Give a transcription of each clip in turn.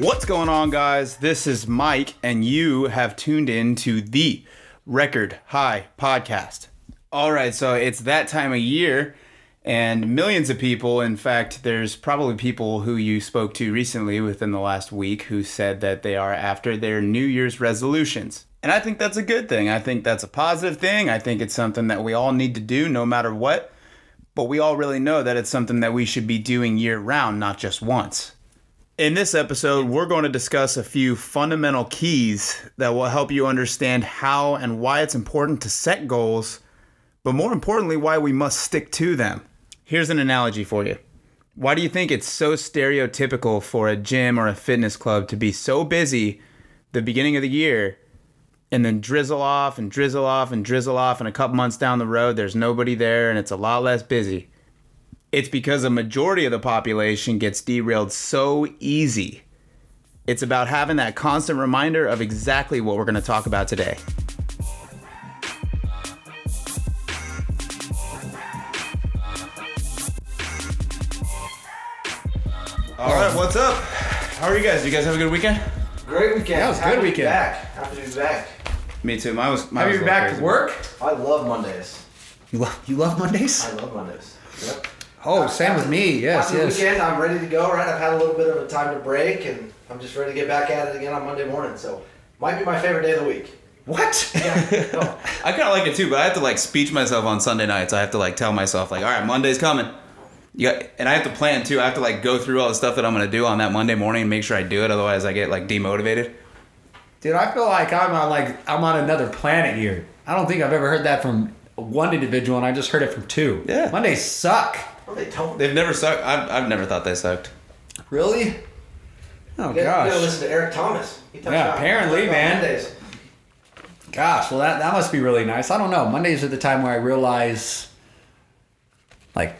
What's going on, guys? This is Mike, and you have tuned in to the Record High Podcast. All right, so it's that time of year, and millions of people, in fact, there's probably people who you spoke to recently within the last week who said that they are after their New Year's resolutions. And I think that's a good thing. I think that's a positive thing. I think it's something that we all need to do no matter what. But we all really know that it's something that we should be doing year round, not just once. In this episode, we're going to discuss a few fundamental keys that will help you understand how and why it's important to set goals, but more importantly, why we must stick to them. Here's an analogy for you. Why do you think it's so stereotypical for a gym or a fitness club to be so busy the beginning of the year and then drizzle off and drizzle off and drizzle off and a couple months down the road there's nobody there and it's a lot less busy? It's because a majority of the population gets derailed so easy. It's about having that constant reminder of exactly what we're going to talk about today. All right, what's up? How are you guys? You guys have a good weekend? Great weekend. Yeah, it was a Happy good to be weekend. Back. Happy to be back. Me too. Mine was. Mine Have was you a back to work? I love Mondays. You love you love Mondays? I love Mondays. Yep. Oh, same with me. Yes, After yes. the weekend, I'm ready to go. Right, I've had a little bit of a time to break, and I'm just ready to get back at it again on Monday morning. So, might be my favorite day of the week. What? Yeah. no. I kind of like it too, but I have to like speech myself on Sunday nights. I have to like tell myself like, all right, Monday's coming. You got, and I have to plan too. I have to like go through all the stuff that I'm gonna do on that Monday morning and make sure I do it. Otherwise, I get like demotivated. Dude, I feel like I'm on like I'm on another planet here. I don't think I've ever heard that from one individual, and I just heard it from two. Yeah. Mondays suck. Well, they don't. They've never sucked. I've, I've never thought they sucked. Really? Oh You gotta, you gotta gosh. listen to Eric Thomas. He Yeah, apparently, about man. Mondays. Gosh, well that that must be really nice. I don't know. Mondays are the time where I realize, like,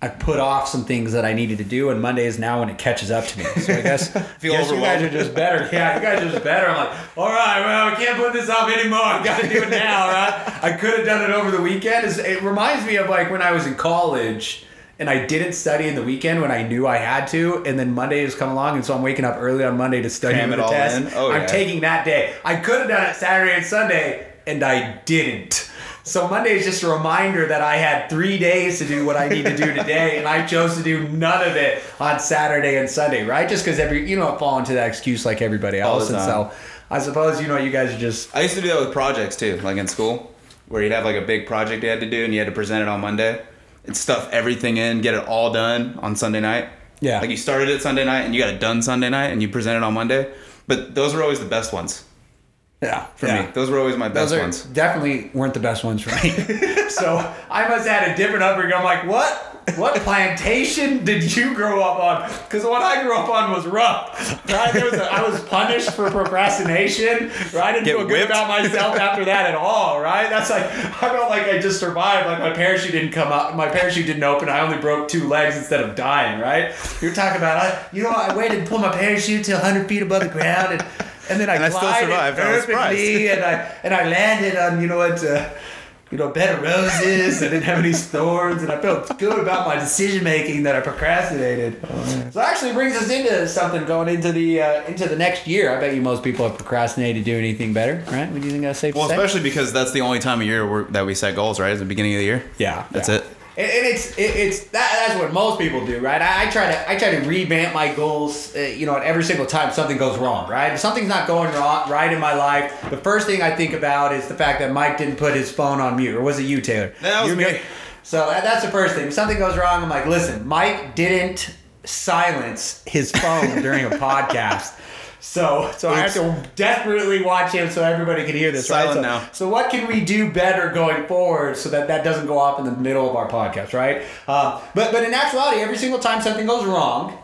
I put off some things that I needed to do, and Monday is now when it catches up to me. So I guess, Feel guess you guys are just better. Yeah, you guys are just better. I'm like, all right, well, I can't put this off anymore. I got to do it now, right? I could have done it over the weekend. It's- It reminds me of like when I was in college. And I didn't study in the weekend when I knew I had to, and then Monday has come along, and so I'm waking up early on Monday to study Cram for it the all test. in? Oh, I'm yeah. taking that day. I could have done it Saturday and Sunday, and I didn't. So Monday is just a reminder that I had three days to do what I need to do today, and I chose to do none of it on Saturday and Sunday, right? Just because every you know fall into that excuse like everybody else, and so I suppose you know you guys are just I used to do that with projects too, like in school, where you'd have like a big project you had to do and you had to present it on Monday. And stuff everything in, get it all done on Sunday night. Yeah. Like you started it Sunday night and you got it done Sunday night and you present it on Monday. But those were always the best ones yeah for yeah. me. Those were always my best ones. definitely weren't the best ones for me. so I must have had a different upbringing. I'm like, what? What plantation did you grow up on? Because what I grew up on was rough. Right? There was a, I was punished for procrastination. Right? I didn't Get feel good whipped. about myself after that at all. Right? That's like I felt like I just survived. Like my parachute didn't come up. My parachute didn't open. I only broke two legs instead of dying. Right? You're talking about I, you know I waited to pull my parachute to 100 feet above the ground and. And then I And I still glided survived. I perfectly, surprised. and I and I landed on you know what, uh, you know, bed of roses. I didn't have any thorns, and I felt good about my decision making that I procrastinated. So it actually brings us into something going into the uh, into the next year. I bet you most people have procrastinated to do anything better, right? What do you think that's safe Well, to say? especially because that's the only time of year where, that we set goals, right? At the beginning of the year. Yeah, That's yeah. it. And, and it's it, it's that, that's what most people do, right? I, I try to I try to revamp my goals, uh, you know, every single time something goes wrong, right? If something's not going wrong right in my life, the first thing I think about is the fact that Mike didn't put his phone on mute, or was it you, Taylor? That was You me. good? So that, that's the first thing. If something goes wrong, I'm like, listen, Mike didn't silence his phone during a podcast. So, so I have to desperately watch him so everybody can hear this. Silent right? So, now. so what can we do better going forward so that that doesn't go off in the middle of our podcast, right? Um, but but in actuality, every single time something goes wrong,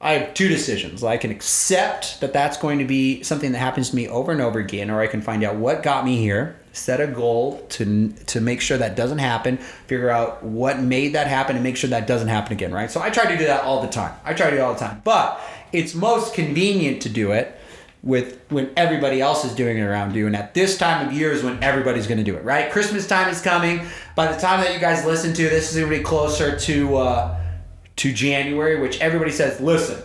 I have two decisions. I can accept that that's going to be something that happens to me over and over again, or I can find out what got me here, set a goal to to make sure that doesn't happen, figure out what made that happen, and make sure that doesn't happen again. Right. So I try to do that all the time. I try to do it all the time, but it's most convenient to do it with when everybody else is doing it around you and at this time of year is when everybody's going to do it right? Christmas time is coming. By the time that you guys listen to this is going to be closer to uh, to january which everybody says listen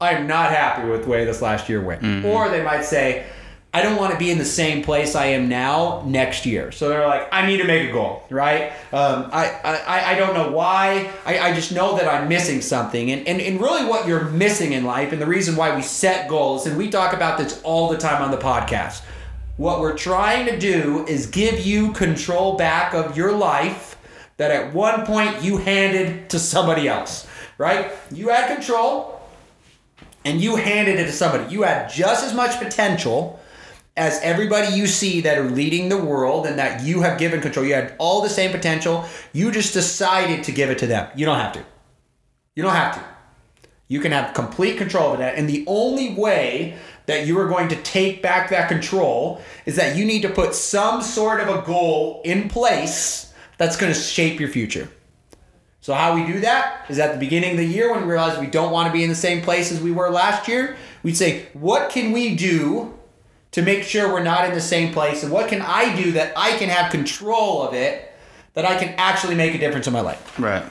i'm not happy with the way this last year went. Or they might say i don't want to be in the same place i am now next year. So they're like i need to make a goal right? Um, I, I, I don't know why. I, I just know that i'm missing something. And, and, and really what you're missing in life and the reason why we set goals and we talk about this all the time on the podcast what we're trying to do is give you control back of your life that at one point you handed to somebody else right? You had control and you handed it to somebody. You had just as much potential as everybody you see that are leading the world and that you have given control. You had all the same potential. You just decided to give it to them. You don't have to. You don't have to. You can have complete control of that. And the only way that you are going to take back that control is that you need to put some sort of a goal in place that's going to shape your future. So how we do that is at the beginning of the year when we realize we don't want to be in the same place as we were last year, we'd say, what can we do to make sure we're not in the same place? And what can I do that I can have control of it, that I can actually make a difference in my life? Right.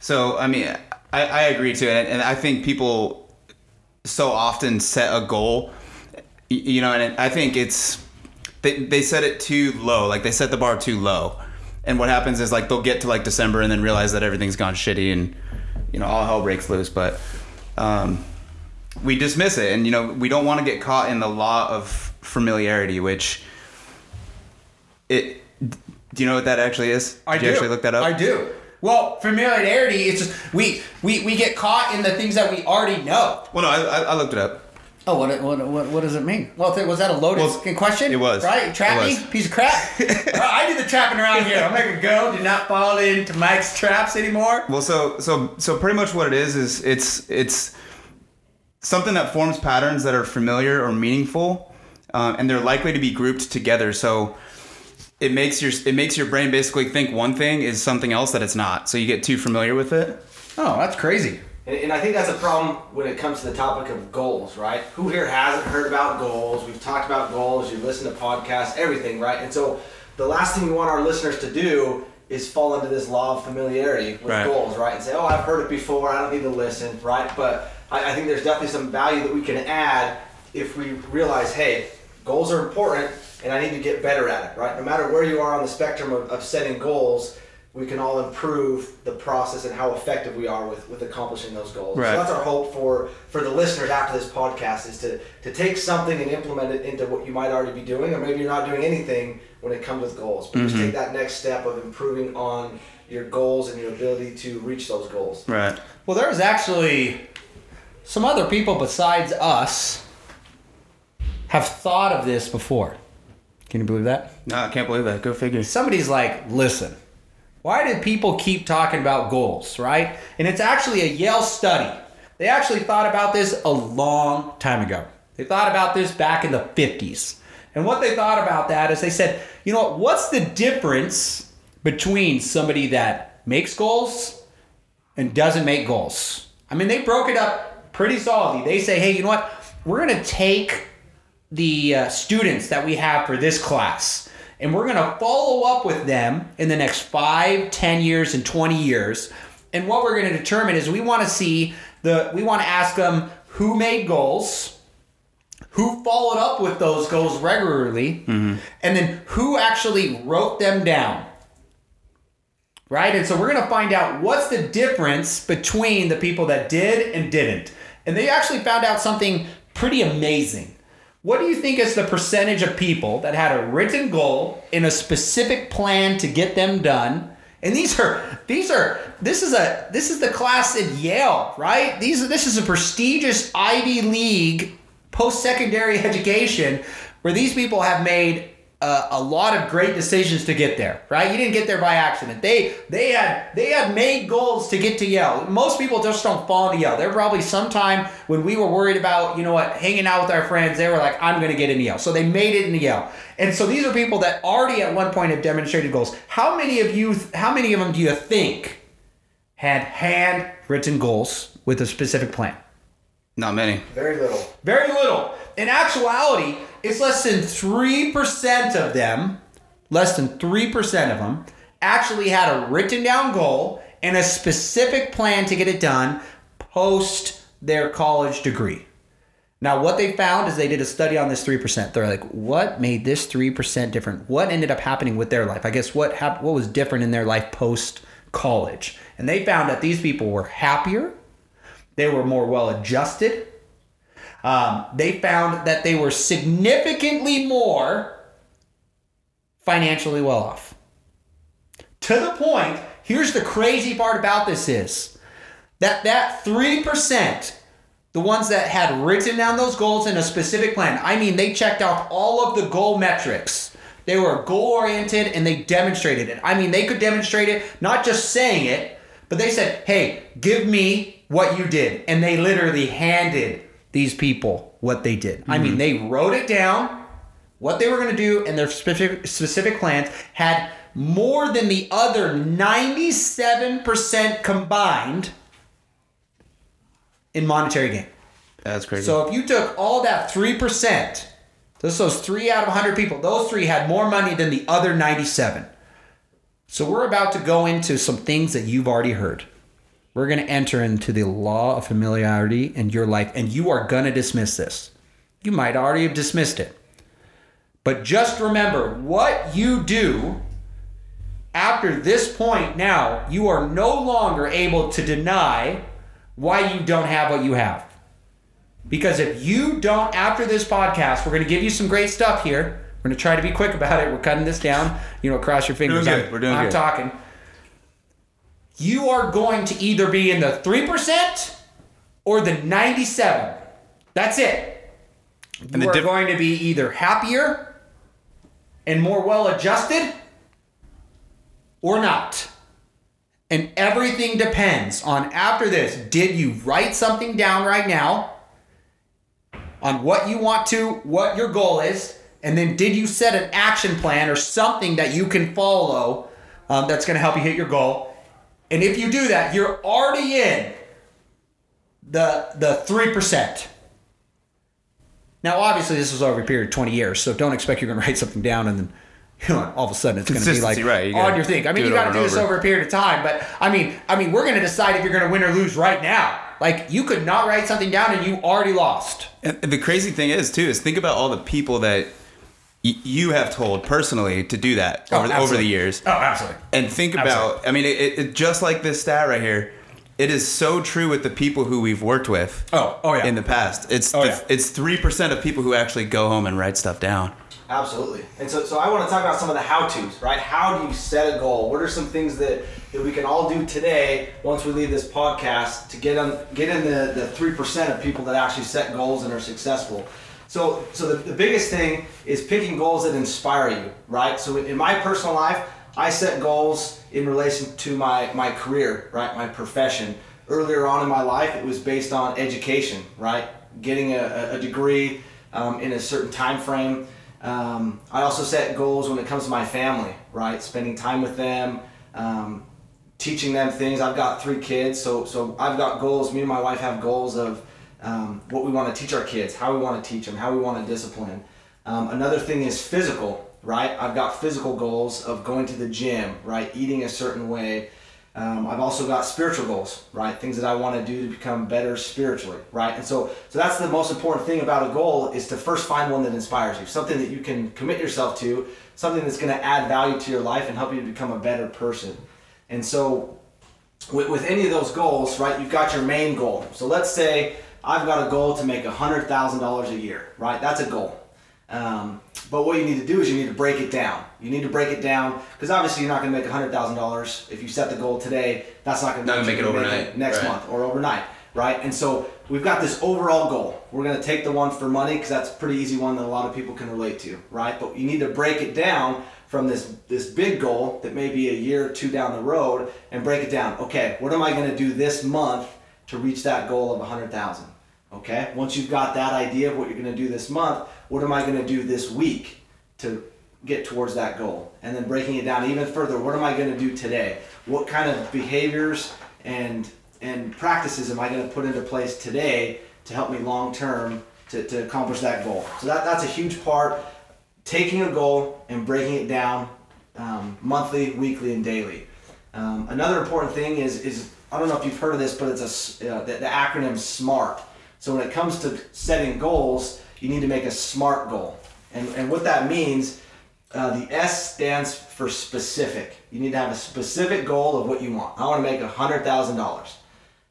So, I mean, I, I agree to it. And I think people so often set a goal, you know, and I think it's, they, they set it too low. Like they set the bar too low. And what happens is like they'll get to like December and then realize that everything's gone shitty and, you know, all hell breaks loose. But, um, we dismiss it and you know we don't want to get caught in the law of familiarity which it do you know what that actually is I Did you do. actually look that up I do. Well, familiarity, it's just we, we we get caught in the things that we already know. well no I, I, I looked it up Oh, what, what, what, what does it mean? Well, was that a loaded Well, question? it was. Right? Trap me? Piece of crap? I do the trapping around here. I'm like a go. Do not fall into Mike's traps anymore. Well, so so so pretty much what it is is it's it's something that forms patterns that are familiar or meaningful, um, and they're likely to be grouped together. So it makes your it makes your brain basically think one thing is something else that it's not. So you get too familiar with it. Oh, that's crazy. And, and I think that's a problem when it comes to the topic of goals, right? Who here hasn't heard about goals? We've talked about goals, you listen to podcasts, everything, right? And so the last thing we want our listeners to do is fall into this law of familiarity with Right. goals, right? And say, oh, I've heard it before, I don't need to listen, right? But I, I think there's definitely some value that we can add if we realize, hey, goals are important and I need to get better at it, right? No matter where you are on the spectrum of, of setting goals, we can all improve the process and how effective we are with, with accomplishing those goals. Right. So that's our hope for, for the listeners after this podcast is to, to take something and implement it into what you might already be doing, or maybe you're not doing anything when it comes with goals. But just mm-hmm. take that next step of improving on your goals and your ability to reach those goals. Right. Well, there's actually some other people besides us have thought of this before. Can you believe that? No, I can't believe that. Go figure. somebody's like, listen, why do people keep talking about goals, right? And it's actually a Yale study. They actually thought about this a long time ago. They thought about this back in the 50s. And what they thought about that is they said, you know what, what's the difference between somebody that makes goals and doesn't make goals? I mean, they broke it up pretty solidly. They say, hey, you know what, we're going to take the uh, students that we have for this class and we're going to follow up with them in the next 5 10 years and 20 years and what we're going to determine is we want to see the we want to ask them who made goals who followed up with those goals regularly and then who actually wrote them down right? And so we're going to find out what's the difference between the people that did and didn't. And they actually found out something pretty amazing. What do you think is the percentage of people that had a written goal in a specific plan to get them done? And these are these are this is a this is the class at Yale, right? These this is a prestigious Ivy League post-secondary education where these people have made a, a lot of great decisions to get there, right? You didn't get there by accident. They they had they had made goals to get to Yale. Most people just don't fall into Yale. There probably sometime when we were worried about, you know what, hanging out with our friends, they were like, I'm gonna get into Yale. So they made it into Yale. And so these are people that already at one point have demonstrated goals. How many of you how many of them do you think had handwritten goals with a specific plan? Not many. Very little. Very little. In actuality, it's less than 3% of them, less than 3% of them, actually had a written down goal and a specific plan to get it done post their college degree. Now, what they found is they did a study on this 3%. They're like, what made this 3% different? What ended up happening with their life? I guess what hap- what was different in their life post college? And they found that these people were happier, they were more well adjusted, um, they found that they were significantly more financially well off. To the point, here's the crazy part about this is that that 3%, the ones that had written down those goals in a specific plan, I mean, they checked off all of the goal metrics. They were goal oriented and they demonstrated it. I mean, they could demonstrate it, not just saying it, but they said, hey, give me what you did. And they literally handed these people what they did. I mean, mm-hmm. they wrote it down, what they were going to do, and their specific, specific plans had more than the other 97% combined in monetary gain. That's crazy. So if you took all that 3%, just those three out of 100 people, those three had more money than the other 97. So we're about to go into some things that you've already heard. We're going to enter into the law of familiarity in your life, and you are going to dismiss this. You might already have dismissed it. But just remember what you do after this point now, you are no longer able to deny why you don't have what you have. Because if you don't, after this podcast, we're going to give you some great stuff here. We're going to try to be quick about it. We're cutting this down. You know, cross your fingers. Doing good. I'm- We're doing I'm good. talking. You are going to either be in the 3% or the 97. That's it. You And the are diff- going to be either happier and more well adjusted or not. And everything depends on after this. Did you write something down right now on what you want to, what your goal is, and then did you set an action plan or something that you can follow um, that's going to help you hit your goal? And if you do that, you're already in the the three percent. Now, obviously, this was over a period of 20 years, so don't expect you're going to write something down and then you know, all of a sudden it's going to be like right, you gotta on your thing. I mean, you it got to do this over. over a period of time, but I mean, I mean, we're going to decide if you're going to win or lose right now. Like you could not write something down and you already lost. And the crazy thing is too is think about all the people that y- you have told personally to do that Oh, over, the, over the years. Oh, absolutely. And think about, I mean, it, it, it- just like this stat right here, it is so true with the people who we've worked with. Oh, oh, yeah. In the past, it's Oh, the- yeah. it's three percent of people who actually go home and write stuff down. Absolutely. And so, so I want to talk about some of the how-tos, right? How do you set a goal? What are some things that, that we can all do today once we leave this podcast to get on get in the the three percent of people that actually set goals and are successful? So, so the, the biggest thing is picking goals that inspire you, right? So in my personal life, I set goals in relation to my my career, right? My profession. Earlier on in my life, it was based on education, right? Getting a, a- degree um, in a certain time frame. Um, I also set goals when it comes to my family, right? Spending time with them, um, teaching them things. I've got three kids, so so I've got goals. Me and my wife have goals of um, what we want to teach our kids, how we want to teach them, how we want to discipline. Um, another thing is physical, right? I've got physical goals of going to the gym, right? Eating a certain way. Um, I've also got spiritual goals, right? Things that I want to do to become better spiritually, right? And so, so that's the most important thing about a goal is to first find one that inspires you, something that you can commit yourself to, something that's going to add value to your life and help you to become a better person. And so, with, with any of those goals, right, you've got your main goal. So let's say I've got a goal to make $100,000 a year, right? That's a goal. Um, but what you need to do is you need to break it down. You need to break it down because obviously you're not going to make $100,000 if you set the goal today. That's not going to make it overnight, next right. month or overnight. right? And so we've got this overall goal. We're going to take the one for money because that's a pretty easy one that a lot of people can relate to, right? But you need to break it down from this this big goal that may be a year or two down the road and break it down. Okay, what am I going to do this month to reach that goal of 100,000? Okay? Once you've got that idea of what you're going to do this month, what am I going to do this week to get towards that goal? And then breaking it down even further, what am I going to do today? What kind of behaviors and and practices am I going to put into place today to help me long term to, to accomplish that goal? So that, that's a huge part. Taking a goal and breaking it down um, monthly, weekly, and daily. Um, another important thing is is I don't know if you've heard of this, but it's a uh, the, the acronym SMART. So when it comes to setting goals, you need to make a SMART goal, and and what that means. Uh, the S stands for specific. You need to have a specific goal of what you want. I want to make a hundred thousand dollars.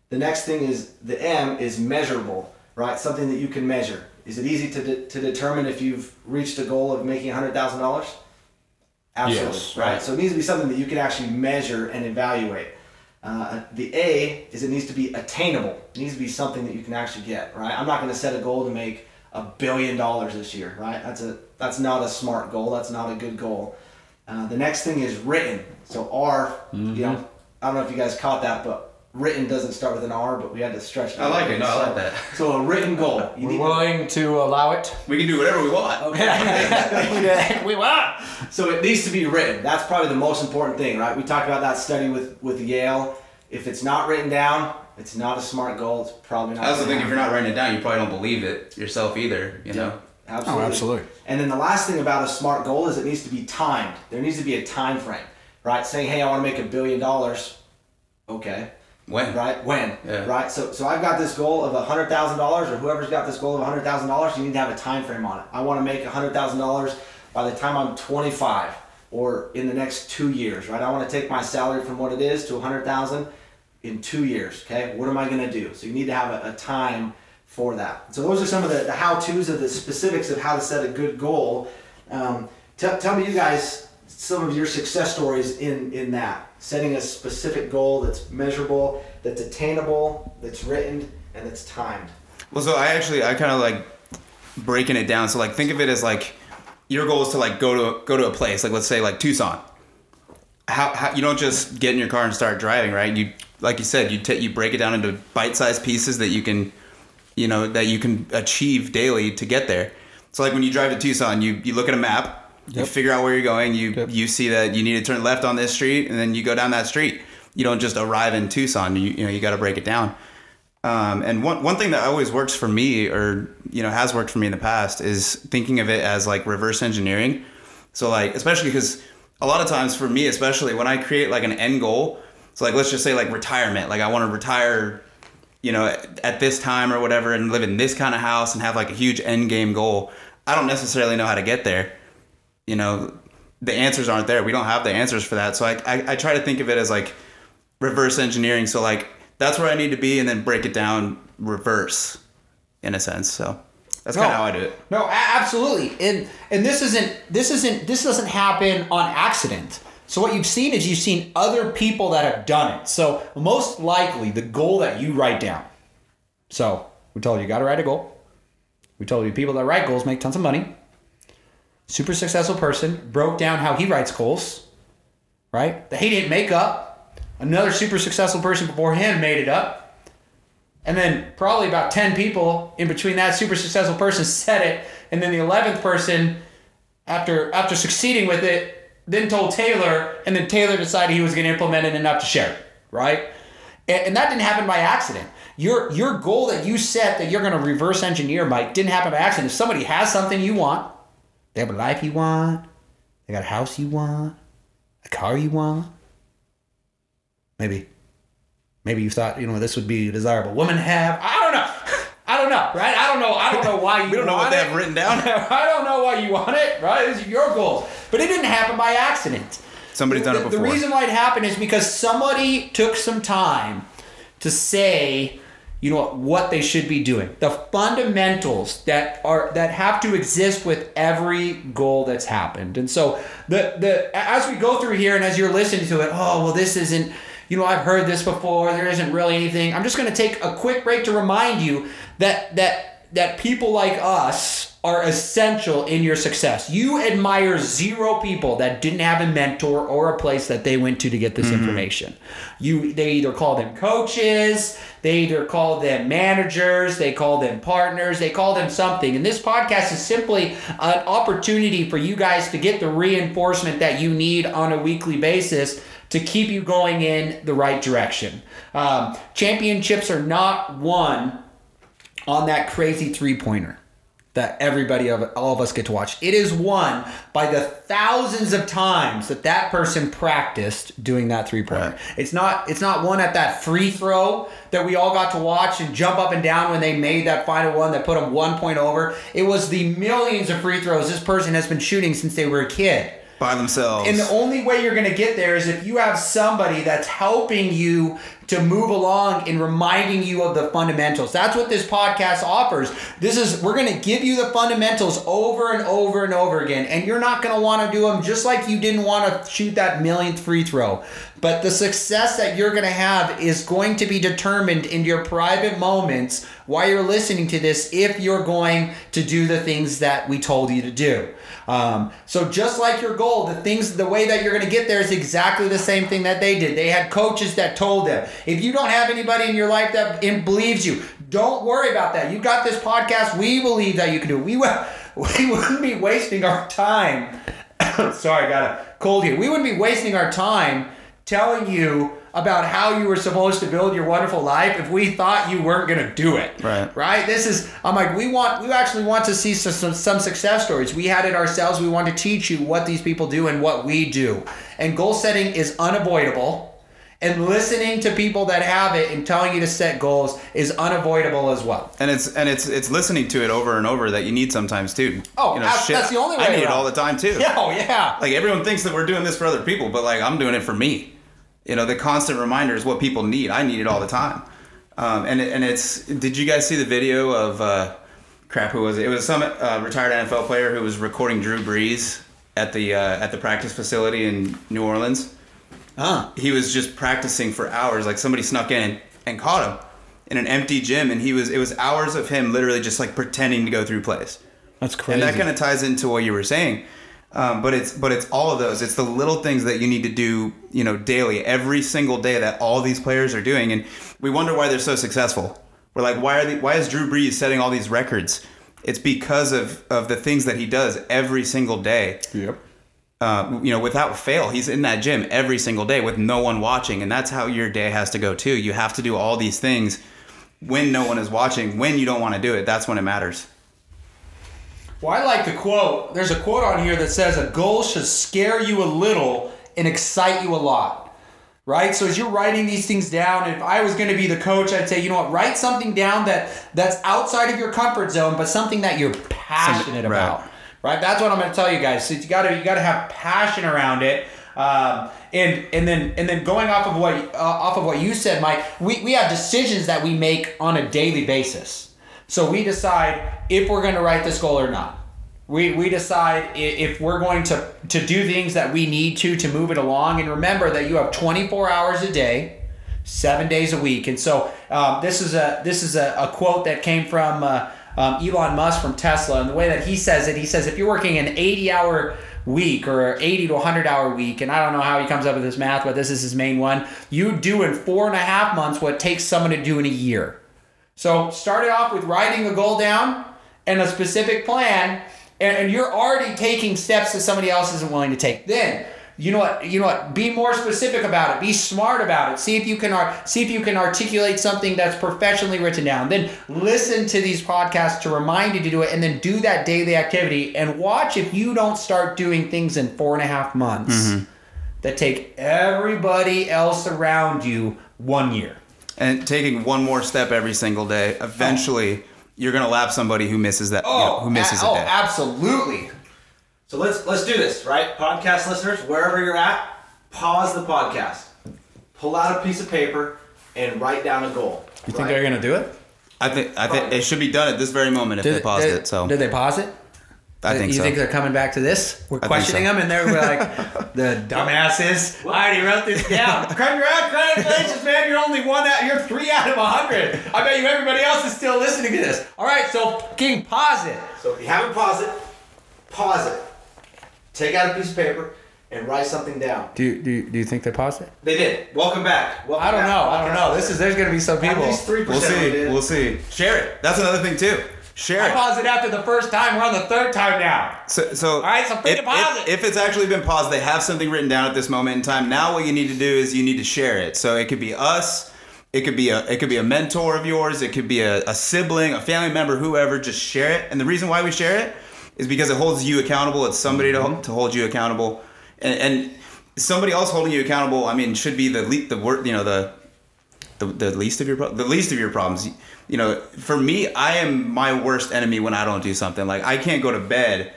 The next thing is the M is measurable, right? Something that you can measure. Is it easy to, de- to determine if you've reached a goal of making $100,000? Absolutely, Yes. right? So it needs to be something that you can actually measure and evaluate. Uh, the A is it needs to be attainable. It needs to be something that you can actually get, right? I'm not going to set a goal to make a billion dollars this year, right? That's a that's not a smart goal. That's not a good goal. Uh, the next thing is written. So R, Mm-hmm. you know, I don't know if you guys caught that, but written doesn't start with an R, but we had to stretch it. I like it. No, I like that. So a written goal. You We're willing to allow it. We can do whatever we want. Okay. We want. So it needs to be written. That's probably the most important thing, right? We talked about that study with with Yale. If it's not written down, it's not a smart goal. It's probably not. I also gonna think if you're not writing it down, you probably don't believe it yourself either. You know. Oh, absolutely. Oh, absolutely. And then the last thing about a smart goal is it needs to be timed. There needs to be a time frame, right? Saying, "Hey, I want to make a billion dollars." Okay. When? Right? When? Yeah. Right? So, so I've got this goal of hundred thousand dollars, or whoever's got this goal of hundred thousand dollars. You need to have a time frame on it. I want to make hundred thousand dollars by the time I'm 25, or in the next two years. Right? I want to take my salary from what it is to hundred thousand in two years. Okay. What am I going to do? So you need to have a, a time for that. So those are some of the, the how tos of the specifics of how to set a good goal. Um, tell, tell me, you guys, some of your success stories in in that setting a specific goal that's measurable, that's attainable, that's written, and that's timed. Well, so I actually I kind of like breaking it down. So like think of it as like your goal is to like go to go to a place like let's say like Tucson. How, how you don't just get in your car and start driving, right? You like you said you take you break it down into bite-sized pieces that you can you know that you can achieve daily to get there. So like when you drive to Tucson, you you look at a map, you figure out where you're going, you Yep. you see that you need to turn left on this street and then you go down that street. You don't just arrive in Tucson, you you know, you got to break it down. Um, and one, one thing that always works for me or you know has worked for me in the past is thinking of it as like reverse engineering. So like especially because a lot of times for me especially when i create like an end goal so like let's just say like retirement. Like i want to retire you know at this time or whatever and live in this kind of house and have like a huge end game goal. I don't necessarily know how to get there you know the answers aren't there we don't have the answers for that so i, I, I try to think of it as like reverse engineering so like that's where i need to be and then break it down reverse in a sense so that's kind of how i do it No, absolutely. And and this isn't this isn't this doesn't happen on accident. So what you've seen is you've seen other people that have done it. So most likely the goal that you write down. So we told you you got to write a goal. We told you people that write goals make tons of money. Super successful person broke down how he writes goals, right? That he didn't make up. Another super successful person before him made it up. And then probably about 10 people in between that super successful person said it. And then the 11th person, after after succeeding with it, then told Taylor, and then Taylor decided he was going to implement it enough to share it, right? And, and that didn't happen by accident. Your your goal that you set that you're going to reverse engineer, Mike, didn't happen by accident. If somebody has something you want, they have a life you want, they got a house you want, a car you want, maybe maybe you thought you know this would be a desirable woman to have. I don't know. I don't know, right? I don't know. I don't know why you. we don't know what they have written down I don't know why you want it, right? These are your goals, but it didn't happen by accident. somebody's done it before The reason why it happened is because somebody took some time to say, you know what, what they should be doing. The fundamentals that are that have to exist with every goal that's happened. And so the the as we go through here and as you're listening to it, oh well, this isn't. you know, I've heard this before. There isn't really anything. I'm just going to take a quick break to remind you that that that people like us are essential in your success. You admire zero people that didn't have a mentor or a place that they went to to get this information. You they either call them coaches, they either call them managers, they call them partners, they call them something. And this podcast is simply an opportunity for you guys to get the reinforcement that you need on a weekly basis to keep you going in the right direction. Um, championships are not won on that crazy three pointer that everybody of all of us get to watch. It is won by the thousands of times that that person practiced doing that three pointer. Right. It's not it's not one at that free throw that we all got to watch and jump up and down when they made that final one that put them one point over. It was the millions of free throws this person has been shooting since they were a kid. By themselves. And the only way you're going to get there is if you have somebody that's helping you to move along and reminding you of the fundamentals. That's what this podcast offers. This is we're going to give you the fundamentals over and over and over again and you're not going to want to do them just like you didn't want to shoot that millionth free throw. But the success that you're going to have is going to be determined in your private moments while you're listening to this if you're going to do the things that we told you to do. Um, so just like your goal, the things, the way that you're going to get there is exactly the same thing that they did. They had coaches that told them. If you don't have anybody in your life that believes you, don't worry about that. You got this podcast. We believe that you can do it. We. We wouldn't be wasting our time. Sorry, I got a cold here. We wouldn't be wasting our time telling you about how you were supposed to build your wonderful life if we thought you weren't going to do it. Right. Right? This is, I'm like, we want, we actually want to see some, some, some success stories. We had it ourselves. We want to teach you what these people do and what we do. And goal setting is unavoidable. And listening to people that have it and telling you to set goals is unavoidable as well. and it's and it's it's listening to it over and over that you need sometimes too. Oh, you know, abs- that's the only way I need it all the time too. Oh, yeah. Like everyone thinks that we're doing this for other people, but like I'm doing it for me. You know, the constant reminder is what people need. I need it all the time. Um, and and it's. Did you guys see the video of uh, crap? Who was it? It was some uh, retired NFL player who was recording Drew Brees at the uh, at the practice facility in New Orleans. Huh. He was just practicing for hours. Like somebody snuck in and, and caught him in an empty gym, and he was. It was hours of him literally just like pretending to go through plays. That's crazy. And that kind of ties into what you were saying. Um, but it's but it's all of those. It's the little things that you need to do, you know, daily, every single day that all these players are doing, and we wonder why they're so successful. We're like, why are they, why is Drew Brees setting all these records? It's because of of the things that he does every single day. Yep. Uh, you know, without fail, he's in that gym every single day with no one watching, and that's how your day has to go too. You have to do all these things when no one is watching. When you don't want to do it, that's when it matters. Well, I like the quote. There's a quote on here that says, A goal should scare you a little and excite you a lot. Right? So as you're writing these things down, if I was going to be the coach, I'd say, you know what, write something down that that's outside of your comfort zone, but something that you're passionate right. about. Right? That's what I'm going to tell you guys. So you gotta you gotta have passion around it. Um, and and then and then going off of what uh, off of what you said, Mike, we, we have decisions that we make on a daily basis. So we decide if we're going to write this goal or not. We, we decide if we're going to, to do things that we need to to move it along. And remember that you have 24 hours a day, seven days a week. And so um, this is a this is a, a quote that came from uh, um, Elon Musk from Tesla. And the way that he says it, he says if you're working an 80 hour week or 80 to 100 hour week, and I don't know how he comes up with this math, but this is his main one, you do in four and a half months what takes someone to do in a year. So start it off with writing a goal down and a specific plan, and, and you're already taking steps that somebody else isn't willing to take. Then you know what? You know what? Be more specific about it. Be smart about it. See if you can ar- see if you can articulate something that's professionally written down. Then listen to these podcasts to remind you to do it, and then do that daily activity. And watch if you don't start doing things in four and a half months mm-hmm. that take everybody else around you one year. And taking one more step every single day eventually you're gonna lap somebody who misses that you know, oh, who misses a- a oh, day absolutely. So let's let's do this, right? Podcast listeners, wherever you're at, pause the podcast, pull out a piece of paper, and write down a goal. You think right? they're gonna do it? i think i think it should be done at this very moment if they paused did, it so did they pause it? I think you so. think they're coming back to this? We're think questioning so. them, and they're like, "The dumbasses." I already wrote this down. Congratulations, man! You're only one out. You're three out of a hundred. I bet you everybody else is still listening to this. All right, so King, pause it. So if you haven't paused it, pause it. Take out a piece of paper and write something down. Do you, do you, do you think they paused it? They did. Welcome back. Welcome I don't back. know. I don't know. This is there's gonna be some people. At people. least three percent. We'll percent. see. We'll see. Share it. That's another thing too. Share I it. paused it after the first time. We're on the third time now. So, so All right, so if, freaking pause if, if it's actually been paused, they have something written down at this moment in time. Now, what you need to do is you need to share it. So it could be us, it could be a it could be a mentor of yours, it could be a, a sibling, a family member, whoever. Just share it. And the reason why we share it is because it holds you accountable. It's somebody Mm-hmm. to, to hold you accountable, and, and somebody else holding you accountable. I mean, should be the le- the word you know the the, the least of your the least of your problems. You know, for me, I am my worst enemy when I don't do something. Like I can't go to bed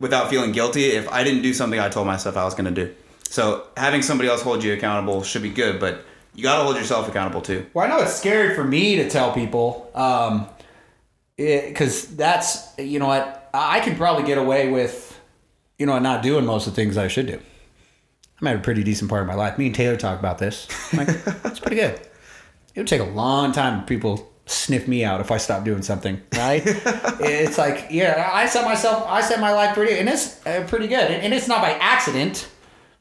without feeling guilty if I didn't do something I told myself I was going to do. So having somebody else hold you accountable should be good, but you got to hold yourself accountable too. Well, I know it's scary for me to tell people, um, because that's you know what I can probably get away with, you know, not doing most of the things I should do. I'm at a pretty decent part of my life. Me and Taylor talk about this. Like, it's pretty good. It would take a long time for people sniff me out if I stop doing something, right? it's like, yeah, I set myself, I set my life pretty, and it's uh, pretty good, and, and it's not by accident.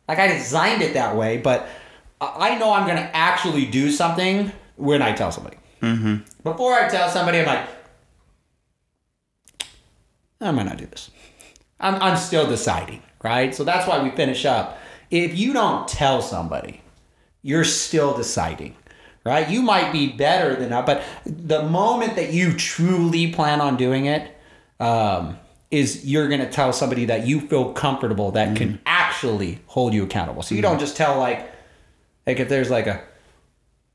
Like I designed it that way, but I know I'm gonna actually do something when I tell somebody. Mm-hmm. Before I tell somebody, I'm like, I might not do this. I'm, I'm still deciding, right? So that's why we finish up. If you don't tell somebody, you're still deciding, right? You might be better than that, but the moment that you truly plan on doing it, um, is you're going to tell somebody that you feel comfortable that can actually hold you accountable. So you don't just tell like, like if there's like a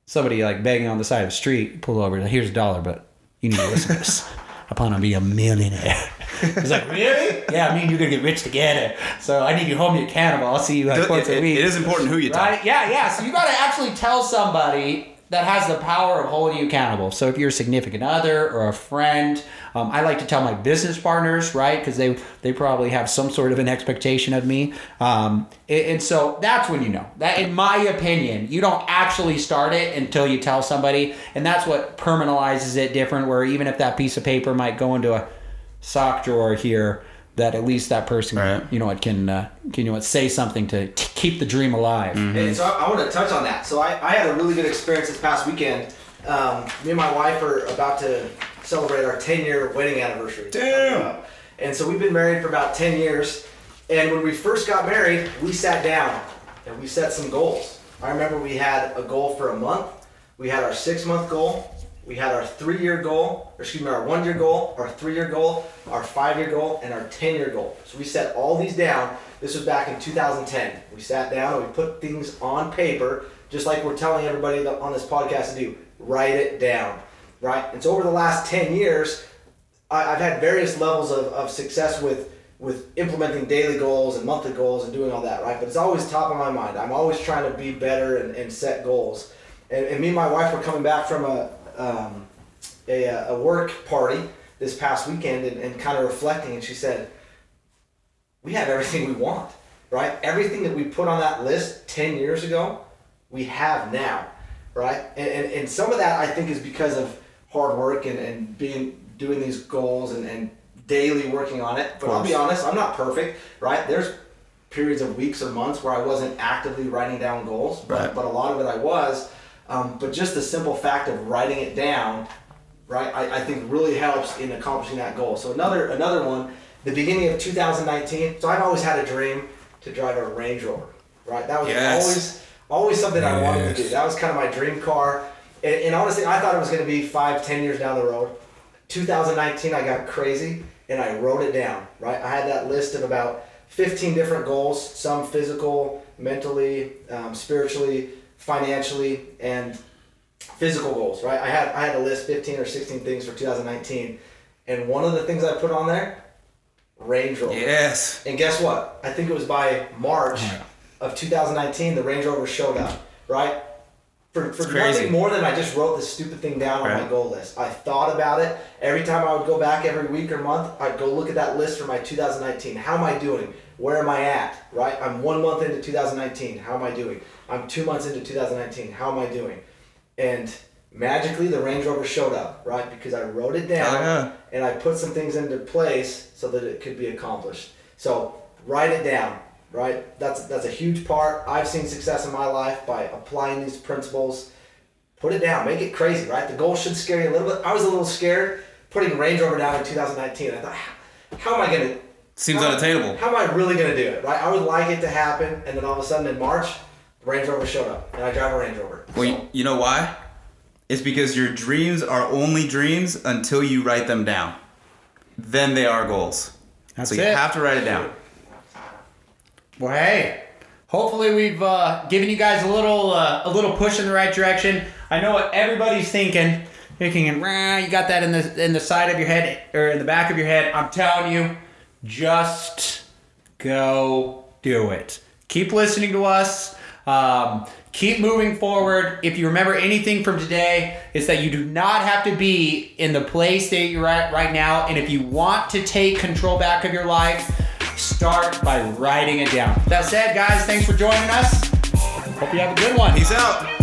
somebody like begging on the side of the street, pull over, here's a dollar, but you need to listen to this. I plan on being a millionaire. He's like, really? Yeah, I mean, you're gonna get rich together. So I need you home accountable. I'll see you like once It- a week. it is important who you tell. Right? Yeah, yeah. So you got to actually tell somebody that has the power of holding you accountable. So if you're a significant other or a friend, um, I like to tell my business partners, right? Because they they probably have some sort of an expectation of me, um, and, and so that's when you know that. In my opinion, you don't actually start it until you tell somebody, and that's what permanentizes it different. Where even if that piece of paper might go into a sock drawer here. That at least that person, Right. you know, it can, uh, can you know, what, say something to, to keep the dream alive. And so I, I want to touch on that. So I, I had a really good experience this past weekend. Um, me and my wife are about to celebrate our 10 year wedding anniversary. Damn. Uh, And so we've been married for about 10 years. And when we first got married, we sat down and we set some goals. I remember we had a goal for a month. We had our six month goal. We had our three year goal, or excuse me, our one year goal, our three year goal, our five year goal, and our 10 year goal. So we set all these down. This was back in 2010. We sat down and we put things on paper, just like we're telling everybody on this podcast to do. Write it down, right? And so over the last 10 years, I've had various levels of, of success with with implementing daily goals and monthly goals and doing all that, right? But it's always top of my mind. I'm always trying to be better and, and set goals. And, and me and my wife were coming back from a um, a, a work party this past weekend and, and kind of reflecting, and she said, "We have everything we want, right? Everything that we put on that list ten years ago, we have now, right? And, and, and some of that I think is because of hard work and, and being doing these goals and, and daily working on it. But I'll be honest, I'm not perfect, right? There's periods of weeks or months where I wasn't actively writing down goals, but, Right. but a lot of it I was. Um, but just the simple fact of writing it down, right, I, I think really helps in accomplishing that goal. So another another one, the beginning of 2019. So I've always had a dream to drive a Range Rover, right? That was Yes. always always something I wanted to do. That was kind of my dream car. And, and honestly, I thought it was going to be five, ten years down the road. 2019, I got crazy and I wrote it down, right? I had that list of about 15 different goals, some physical, mentally, um, spiritually, financially, and physical goals, right? I had I had a list 15 or 16 things for 2019. And one of the things I put on there, Range Rover. Yes. And guess what? I think it was by March of 2019 the Range Rover showed up, right? for, for crazy. nothing more than I just wrote this stupid thing down on my goal list. I thought about it. Every time I would go back every week or month, I'd go look at that list for my 2019. How am I doing? Where am I at? Right? I'm one month into 2019. How am I doing? I'm two months into 2019. How am I doing? And magically, the Range Rover showed up, right? Because I wrote it down yeah. and I put some things into place so that it could be accomplished. So write it down, right? That's that's a huge part. I've seen success in my life by applying these principles. Put it down, make it crazy, right? The goal should scare you a little bit. I was a little scared putting Range Rover down in 2019. I thought, how, how am I gonna? Seems how- unattainable. How am I really gonna do it, right? I would like it to happen, and then all of a sudden in March, the Range Rover showed up, and I drive a Range Rover. Well, you, you know why? It's because your dreams are only dreams until you write them down. Then they are goals. That's so you it. have to write it down. Well, hey, hopefully we've uh, given you guys a little uh, a little push in the right direction. I know what everybody's thinking. Thinking, "Rah, you got that in the in the side of your head or in the back of your head. I'm telling you, just go do it. Keep listening to us. Um, keep moving forward. If you remember anything from today, it's that you do not have to be in the place that you're at right now. And if you want to take control back of your life, start by writing it down. That said, guys, thanks for joining us. Hope you have a good one. Peace out.